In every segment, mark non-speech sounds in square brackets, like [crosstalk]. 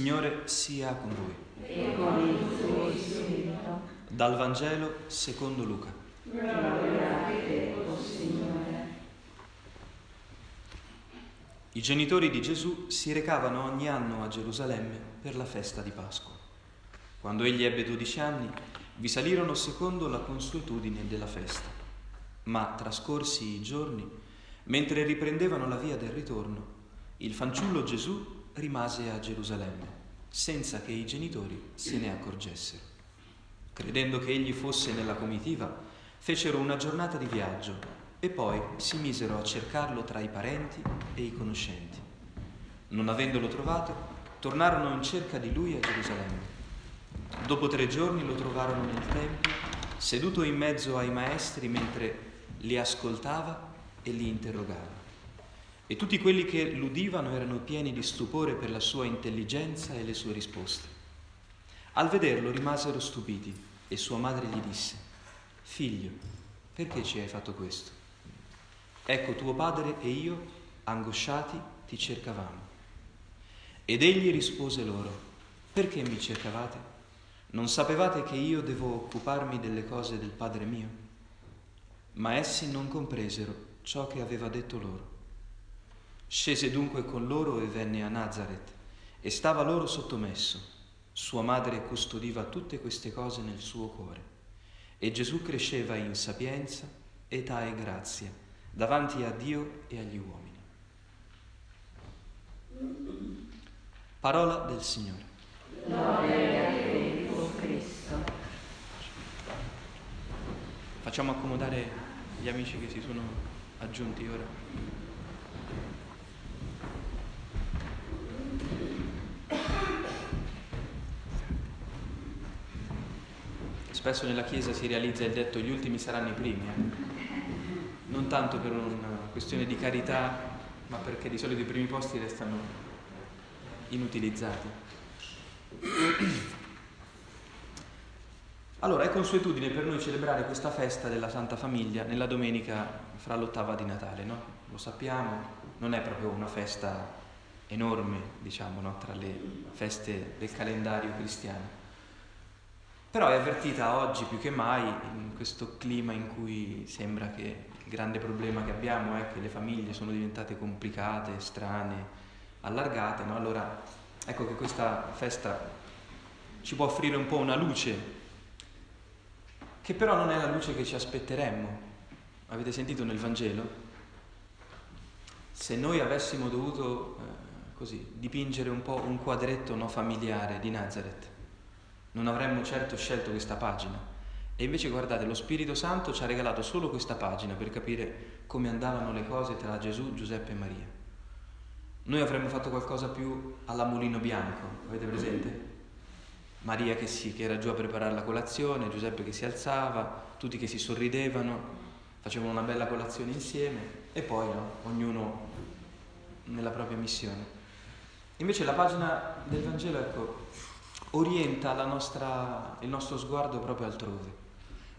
Signore sia con voi. E con il tuo spirito. Dal Vangelo secondo Luca. Gloria a te, o Signore. I genitori di Gesù si recavano ogni anno a Gerusalemme per la festa di Pasqua. Quando egli ebbe dodici anni, vi salirono secondo la consuetudine della festa. Ma trascorsi i giorni, mentre riprendevano la via del ritorno, il fanciullo Gesù rimase a Gerusalemme, senza che i genitori se ne accorgessero. Credendo che egli fosse nella comitiva, fecero una giornata di viaggio e poi si misero a cercarlo tra i parenti e i conoscenti. Non avendolo trovato, tornarono in cerca di lui a Gerusalemme. Dopo tre giorni lo trovarono nel Tempio, seduto in mezzo ai maestri mentre li ascoltava e li interrogava. E tutti quelli che l'udivano erano pieni di stupore per la sua intelligenza e le sue risposte. Al vederlo rimasero stupiti e sua madre gli disse, Figlio, perché ci hai fatto questo? Ecco tuo padre e io, angosciati, ti cercavamo. Ed egli rispose loro, perché mi cercavate? Non sapevate che io devo occuparmi delle cose del Padre mio? Ma essi non compresero ciò che aveva detto loro. Scese dunque con loro e venne a Nazareth e stava loro sottomesso. Sua madre custodiva tutte queste cose nel suo cuore. E Gesù cresceva in sapienza, età e grazia davanti a Dio e agli uomini. Parola del Signore. Gloria a te, Cristo. Facciamo accomodare gli amici che si sono aggiunti ora. Spesso nella Chiesa si realizza il detto gli ultimi saranno i primi, eh? non tanto per una questione di carità, ma perché di solito i primi posti restano inutilizzati. Allora, è consuetudine per noi celebrare questa festa della Santa Famiglia nella domenica fra l'ottava di Natale, no? Lo sappiamo, non è proprio una festa enorme, diciamo, no? tra le feste del calendario cristiano. Però è avvertita oggi più che mai in questo clima in cui sembra che il grande problema che abbiamo è che le famiglie sono diventate complicate, strane, allargate, no? Allora ecco che questa festa ci può offrire un po' una luce, che però non è la luce che ci aspetteremmo. Avete sentito nel Vangelo? Se noi avessimo dovuto eh, così dipingere un po' un quadretto no, familiare di Nazareth, non avremmo certo scelto questa pagina. E invece guardate, lo Spirito Santo ci ha regalato solo questa pagina per capire come andavano le cose tra Gesù, Giuseppe e Maria. Noi avremmo fatto qualcosa più alla mulino bianco, avete presente? Maria che, si, che era giù a preparare la colazione, Giuseppe che si alzava, tutti che si sorridevano, facevano una bella colazione insieme e poi no, ognuno nella propria missione. Invece la pagina del Vangelo, ecco, orienta nostra, il nostro sguardo proprio altrove.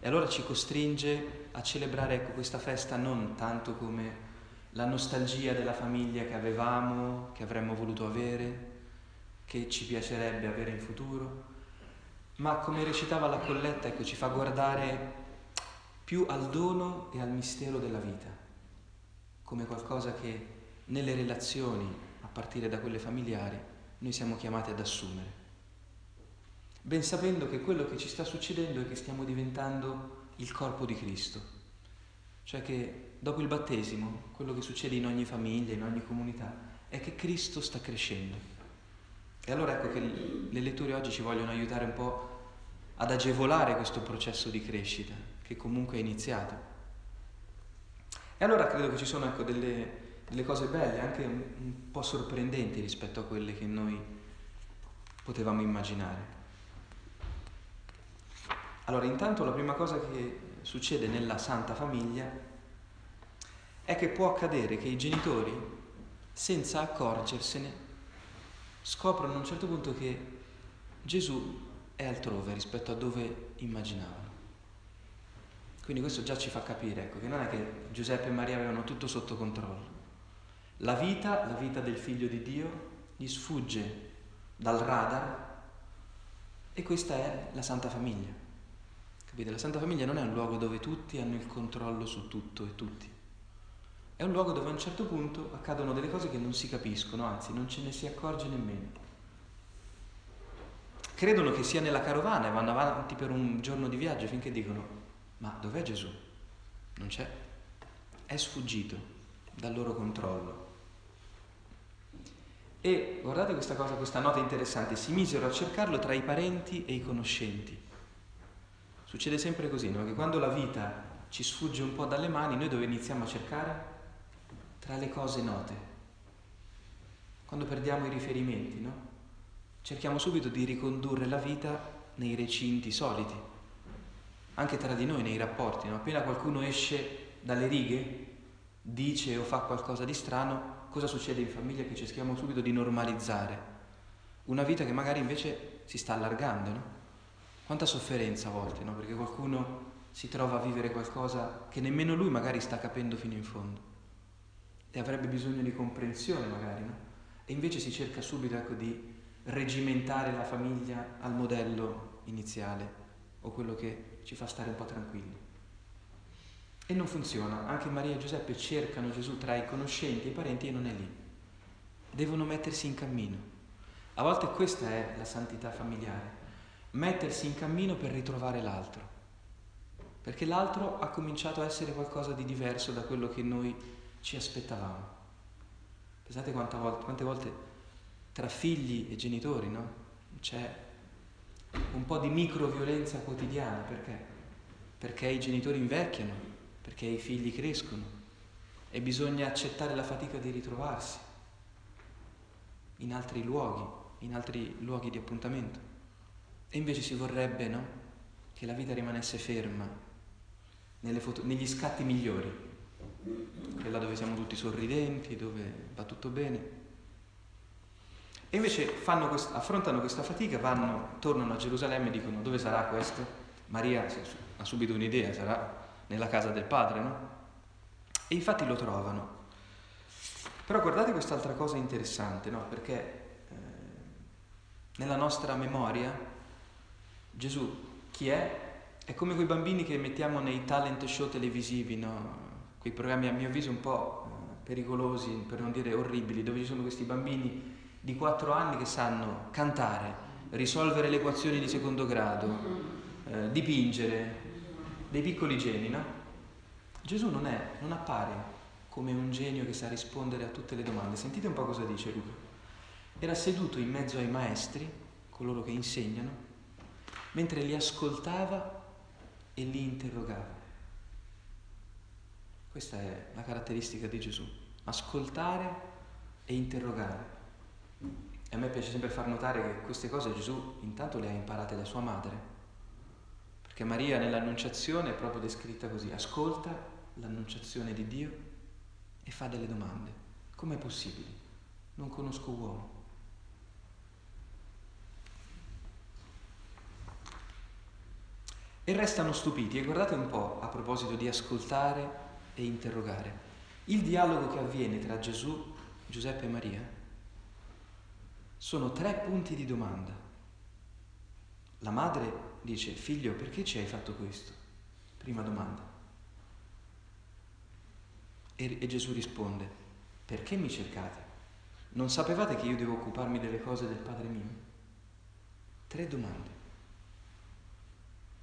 E allora ci costringe a celebrare ecco, questa festa non tanto come la nostalgia della famiglia che avevamo, che avremmo voluto avere, che ci piacerebbe avere in futuro, ma come recitava la colletta, ecco, ci fa guardare più al dono e al mistero della vita, come qualcosa che nelle relazioni, a partire da quelle familiari, noi siamo chiamati ad assumere ben sapendo che quello che ci sta succedendo è che stiamo diventando il corpo di Cristo, cioè che dopo il battesimo, quello che succede in ogni famiglia, in ogni comunità, è che Cristo sta crescendo. E allora ecco che le letture oggi ci vogliono aiutare un po' ad agevolare questo processo di crescita che comunque è iniziato. E allora credo che ci sono ecco, delle, delle cose belle, anche un, un po' sorprendenti rispetto a quelle che noi potevamo immaginare. Allora, intanto la prima cosa che succede nella Santa Famiglia è che può accadere che i genitori, senza accorgersene, scoprono a un certo punto che Gesù è altrove rispetto a dove immaginavano. Quindi questo già ci fa capire ecco, che non è che Giuseppe e Maria avevano tutto sotto controllo. La vita, la vita del figlio di Dio, gli sfugge dal radar e questa è la Santa Famiglia. Capite? La Santa Famiglia non è un luogo dove tutti hanno il controllo su tutto e tutti. È un luogo dove a un certo punto accadono delle cose che non si capiscono, anzi non ce ne si accorge nemmeno. Credono che sia nella carovana e vanno avanti per un giorno di viaggio finché dicono, ma dov'è Gesù? Non c'è. È sfuggito dal loro controllo. E guardate questa cosa, questa nota interessante, si misero a cercarlo tra i parenti e i conoscenti. Succede sempre così, no? che quando la vita ci sfugge un po' dalle mani, noi dove iniziamo a cercare? Tra le cose note. Quando perdiamo i riferimenti, no? Cerchiamo subito di ricondurre la vita nei recinti soliti, anche tra di noi, nei rapporti. No? Appena qualcuno esce dalle righe, dice o fa qualcosa di strano, cosa succede in famiglia? Che cerchiamo subito di normalizzare una vita che magari invece si sta allargando, no? Quanta sofferenza a volte, no? Perché qualcuno si trova a vivere qualcosa che nemmeno lui magari sta capendo fino in fondo e avrebbe bisogno di comprensione magari, no? E invece si cerca subito ecco, di regimentare la famiglia al modello iniziale o quello che ci fa stare un po' tranquilli. E non funziona, anche Maria e Giuseppe cercano Gesù tra i conoscenti e i parenti e non è lì. Devono mettersi in cammino. A volte questa è la santità familiare, mettersi in cammino per ritrovare l'altro, perché l'altro ha cominciato a essere qualcosa di diverso da quello che noi ci aspettavamo. Pensate quante volte, quante volte tra figli e genitori no? c'è un po' di microviolenza quotidiana, perché? Perché i genitori invecchiano, perché i figli crescono e bisogna accettare la fatica di ritrovarsi in altri luoghi, in altri luoghi di appuntamento. E invece si vorrebbe no, che la vita rimanesse ferma foto- negli scatti migliori, quella dove siamo tutti sorridenti, dove va tutto bene. E invece quest- affrontano questa fatica, vanno, tornano a Gerusalemme e dicono dove sarà questo? Maria ha subito un'idea, sarà nella casa del padre, no? E infatti lo trovano. Però guardate quest'altra cosa interessante, no? Perché eh, nella nostra memoria Gesù chi è? È come quei bambini che mettiamo nei talent show televisivi, no? Quei programmi a mio avviso un po' eh, pericolosi, per non dire orribili, dove ci sono questi bambini di 4 anni che sanno cantare, risolvere le equazioni di secondo grado, eh, dipingere, dei piccoli geni, no? Gesù non è, non appare come un genio che sa rispondere a tutte le domande. Sentite un po' cosa dice Luca. Era seduto in mezzo ai maestri, coloro che insegnano, mentre li ascoltava e li interrogava. Questa è la caratteristica di Gesù, ascoltare e interrogare. E a me piace sempre far notare che queste cose Gesù intanto le ha imparate da sua madre, perché Maria nell'annunciazione è proprio descritta così, ascolta l'annunciazione di Dio e fa delle domande. Com'è possibile? Non conosco uomo. E restano stupiti. E guardate un po' a proposito di ascoltare e interrogare. Il dialogo che avviene tra Gesù, Giuseppe e Maria sono tre punti di domanda. La madre dice, figlio, perché ci hai fatto questo? Prima domanda. E, e Gesù risponde, perché mi cercate? Non sapevate che io devo occuparmi delle cose del Padre mio? Tre domande.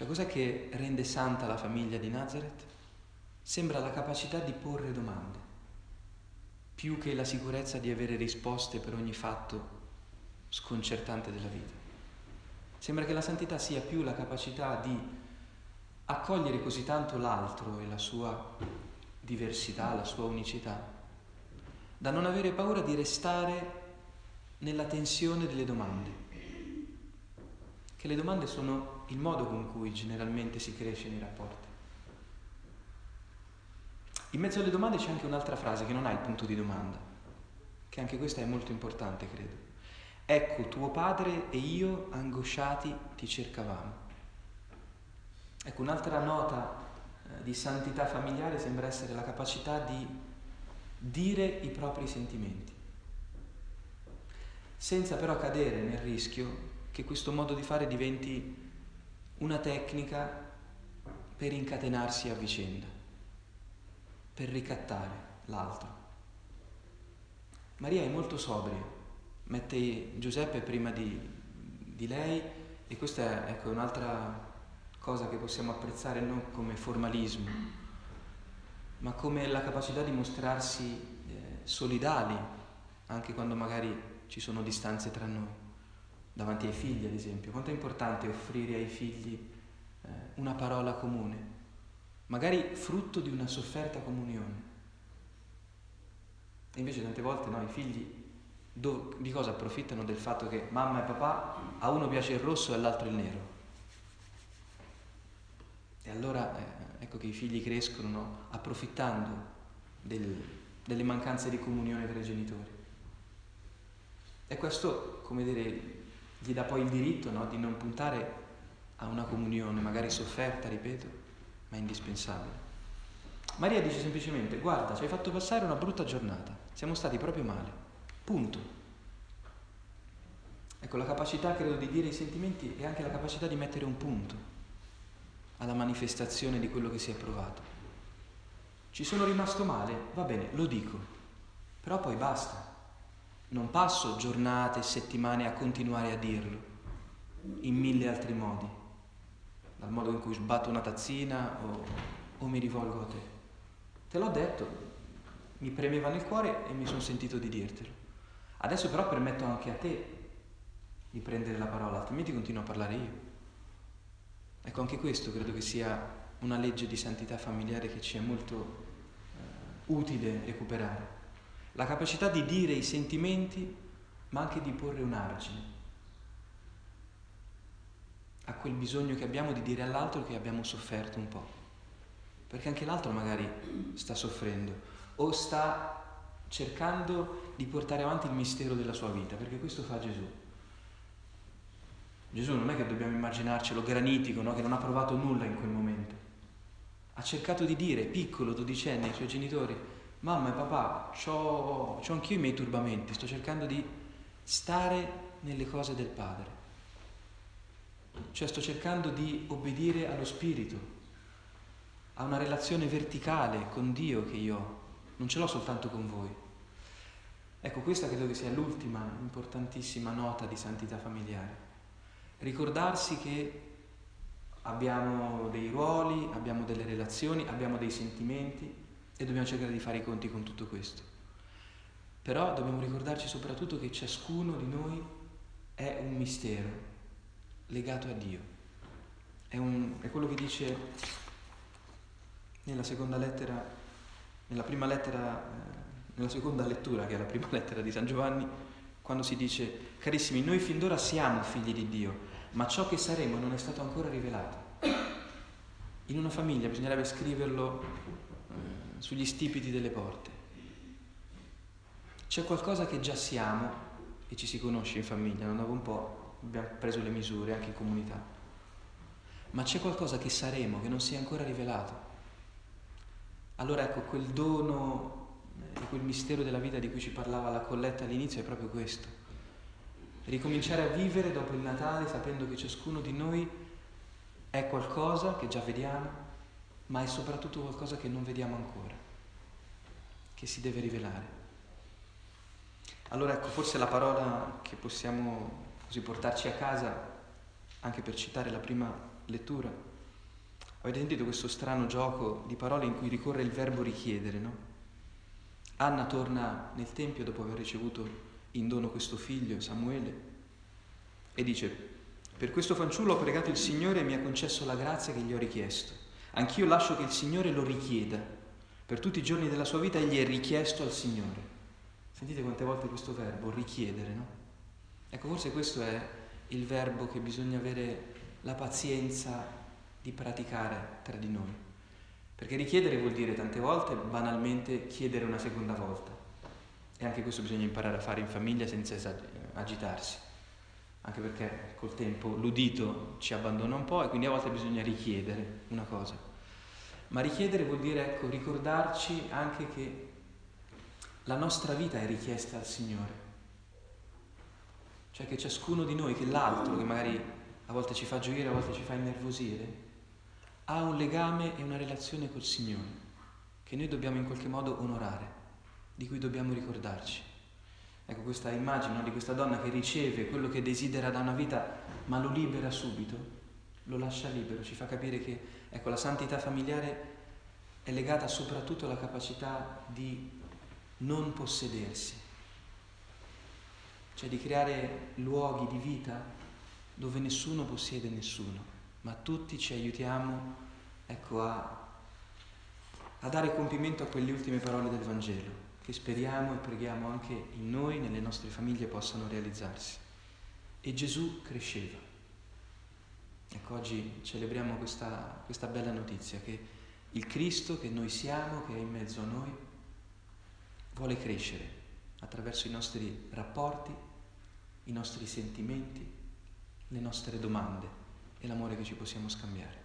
Cioè cos'è che rende santa la famiglia di Nazareth? Sembra la capacità di porre domande, più che la sicurezza di avere risposte per ogni fatto sconcertante della vita. Sembra che la santità sia più la capacità di accogliere così tanto l'altro e la sua diversità, la sua unicità, da non avere paura di restare nella tensione delle domande. Che le domande sono il modo con cui generalmente si cresce nei rapporti. In mezzo alle domande c'è anche un'altra frase che non ha il punto di domanda, che anche questa è molto importante, credo. Ecco, tuo padre e io, angosciati, ti cercavamo. Ecco, un'altra nota eh, di santità familiare sembra essere la capacità di dire i propri sentimenti. senza però cadere nel rischio che questo modo di fare diventi una tecnica per incatenarsi a vicenda, per ricattare l'altro. Maria è molto sobria, mette Giuseppe prima di, di lei e questa è ecco, un'altra cosa che possiamo apprezzare non come formalismo, ma come la capacità di mostrarsi eh, solidali anche quando magari ci sono distanze tra noi, davanti ai figli ad esempio. Quanto è importante offrire ai figli eh, una parola comune, magari frutto di una sofferta comunione. E invece tante volte no, i figli do, di cosa approfittano? Del fatto che mamma e papà a uno piace il rosso e all'altro il nero. E allora eh, ecco che i figli crescono no? approfittando del, delle mancanze di comunione tra i genitori. E questo, come dire, gli dà poi il diritto no? di non puntare a una comunione, magari sofferta, ripeto, ma indispensabile. Maria dice semplicemente, guarda, ci hai fatto passare una brutta giornata, siamo stati proprio male, punto. Ecco, la capacità, credo, di dire i sentimenti è anche la capacità di mettere un punto alla manifestazione di quello che si è provato. Ci sono rimasto male? Va bene, lo dico, però poi basta. Non passo giornate, settimane a continuare a dirlo, in mille altri modi, dal modo in cui sbatto una tazzina o, o mi rivolgo a te. Te l'ho detto, mi premeva nel cuore e mi sono sentito di dirtelo. Adesso però permetto anche a te di prendere la parola, altrimenti continuo a parlare io. Ecco, anche questo credo che sia una legge di santità familiare che ci è molto eh, utile recuperare. La capacità di dire i sentimenti, ma anche di porre un argine a quel bisogno che abbiamo di dire all'altro che abbiamo sofferto un po'. Perché anche l'altro magari sta soffrendo o sta cercando di portare avanti il mistero della sua vita, perché questo fa Gesù. Gesù non è che dobbiamo immaginarcelo granitico, no? che non ha provato nulla in quel momento. Ha cercato di dire, piccolo, dodicenne, ai suoi genitori, mamma e papà, ho anch'io i miei turbamenti, sto cercando di stare nelle cose del Padre. Cioè sto cercando di obbedire allo Spirito, a una relazione verticale con Dio che io ho, non ce l'ho soltanto con voi. Ecco, questa credo che sia l'ultima importantissima nota di santità familiare ricordarsi che abbiamo dei ruoli, abbiamo delle relazioni, abbiamo dei sentimenti e dobbiamo cercare di fare i conti con tutto questo. Però dobbiamo ricordarci soprattutto che ciascuno di noi è un mistero legato a Dio. È, un, è quello che dice nella seconda lettera, nella prima lettera, eh, nella seconda lettura, che è la prima [laughs] lettera di San Giovanni, quando si dice, carissimi, noi fin d'ora siamo figli di Dio, ma ciò che saremo non è stato ancora rivelato. In una famiglia bisognerebbe scriverlo sugli stipiti delle porte. C'è qualcosa che già siamo e ci si conosce in famiglia, non dopo un po' abbiamo preso le misure anche in comunità, ma c'è qualcosa che saremo che non si è ancora rivelato. Allora ecco, quel dono e quel mistero della vita di cui ci parlava la colletta all'inizio è proprio questo ricominciare a vivere dopo il Natale sapendo che ciascuno di noi è qualcosa che già vediamo, ma è soprattutto qualcosa che non vediamo ancora, che si deve rivelare. Allora ecco, forse la parola che possiamo così portarci a casa, anche per citare la prima lettura, avete sentito questo strano gioco di parole in cui ricorre il verbo richiedere, no? Anna torna nel Tempio dopo aver ricevuto in dono questo figlio, Samuele, e dice, per questo fanciullo ho pregato il Signore e mi ha concesso la grazia che gli ho richiesto. Anch'io lascio che il Signore lo richieda. Per tutti i giorni della sua vita egli è richiesto al Signore. Sentite quante volte questo verbo, richiedere, no? Ecco, forse questo è il verbo che bisogna avere la pazienza di praticare tra di noi. Perché richiedere vuol dire tante volte banalmente chiedere una seconda volta. E anche questo bisogna imparare a fare in famiglia senza agitarsi, anche perché col tempo l'udito ci abbandona un po' e quindi a volte bisogna richiedere una cosa. Ma richiedere vuol dire, ecco, ricordarci anche che la nostra vita è richiesta al Signore. Cioè che ciascuno di noi, che l'altro, che magari a volte ci fa gioire, a volte ci fa innervosire, ha un legame e una relazione col Signore che noi dobbiamo in qualche modo onorare, di cui dobbiamo ricordarci. Ecco questa immagine di questa donna che riceve quello che desidera da una vita, ma lo libera subito, lo lascia libero, ci fa capire che ecco, la santità familiare è legata soprattutto alla capacità di non possedersi, cioè di creare luoghi di vita dove nessuno possiede nessuno, ma tutti ci aiutiamo ecco, a, a dare compimento a quelle ultime parole del Vangelo, che speriamo e preghiamo anche in noi, nelle nostre famiglie, possano realizzarsi. E Gesù cresceva. Ecco, oggi celebriamo questa, questa bella notizia, che il Cristo che noi siamo, che è in mezzo a noi, vuole crescere attraverso i nostri rapporti, i nostri sentimenti, le nostre domande e l'amore che ci possiamo scambiare.